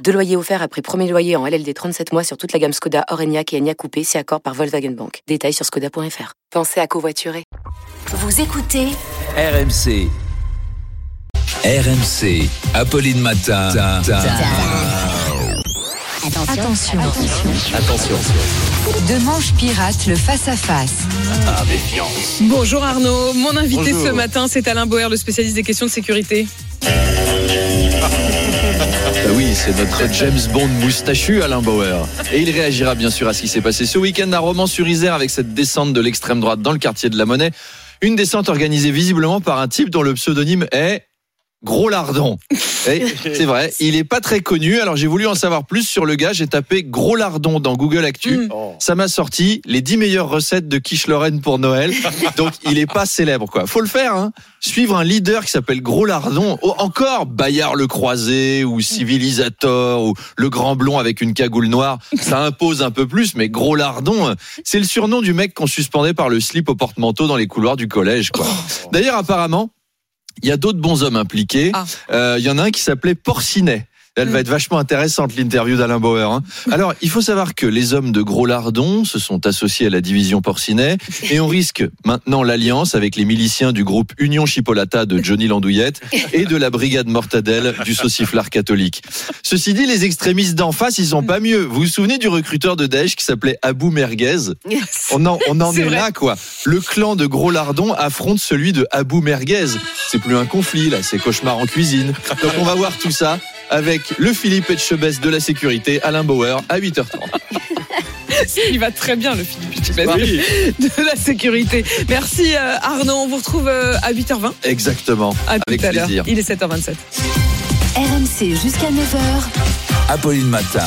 Deux loyers offerts après premier loyer en LLD 37 mois sur toute la gamme Skoda, Orenia et Enya Coupé, si accord par Volkswagen Bank. Détails sur skoda.fr. Pensez à covoiturer. Vous écoutez RMC. RMC. Apolline Matin. Attention. Attention. De manche pirate, le face-à-face. Ah. Bonjour Arnaud, mon invité Bonjour. ce matin c'est Alain Boer, le spécialiste des questions de sécurité. Bah oui, c'est notre James Bond moustachu, Alain Bauer. Et il réagira bien sûr à ce qui s'est passé ce week-end à Romans-sur-Isère avec cette descente de l'extrême droite dans le quartier de la Monnaie. Une descente organisée visiblement par un type dont le pseudonyme est Gros Lardon. Et C'est vrai, il est pas très connu. Alors j'ai voulu en savoir plus sur le gars. J'ai tapé Gros Lardon dans Google Actu. Mm. Ça m'a sorti les 10 meilleures recettes de quiche Lorraine pour Noël. Donc il est pas célèbre quoi. Faut le faire hein. Suivre un leader qui s'appelle Gros Lardon. Oh, encore Bayard le Croisé ou Civilisator ou le Grand Blond avec une cagoule noire. Ça impose un peu plus mais Gros Lardon, c'est le surnom du mec qu'on suspendait par le slip au porte-manteau dans les couloirs du collège quoi. D'ailleurs apparemment il y a d'autres bons hommes impliqués. Ah. Euh, Il y en a un qui s'appelait Porcinet. Elle va être vachement intéressante l'interview d'Alain Bauer. hein. Alors, il faut savoir que les hommes de Gros Lardon se sont associés à la division Porcinet et on risque maintenant l'alliance avec les miliciens du groupe Union Chipolata de Johnny Landouillette et de la brigade Mortadelle du sauciflard catholique. Ceci dit, les extrémistes d'en face, ils sont pas mieux. Vous vous souvenez du recruteur de Daesh qui s'appelait Abou Merguez? On en, on en est, là, quoi. Le clan de Gros Lardon affronte celui de Abou Merguez. C'est plus un conflit, là, c'est cauchemar en cuisine. Donc on va voir tout ça avec le Philippe Etchebest de la sécurité, Alain Bauer, à 8h30. Il va très bien le Philippe Etchebest de la sécurité. Merci euh, Arnaud, on vous retrouve euh, à 8h20. Exactement. À tout Avec à l'heure. plaisir. Il est 7h27. RMC jusqu'à 9h. Apolline Matin.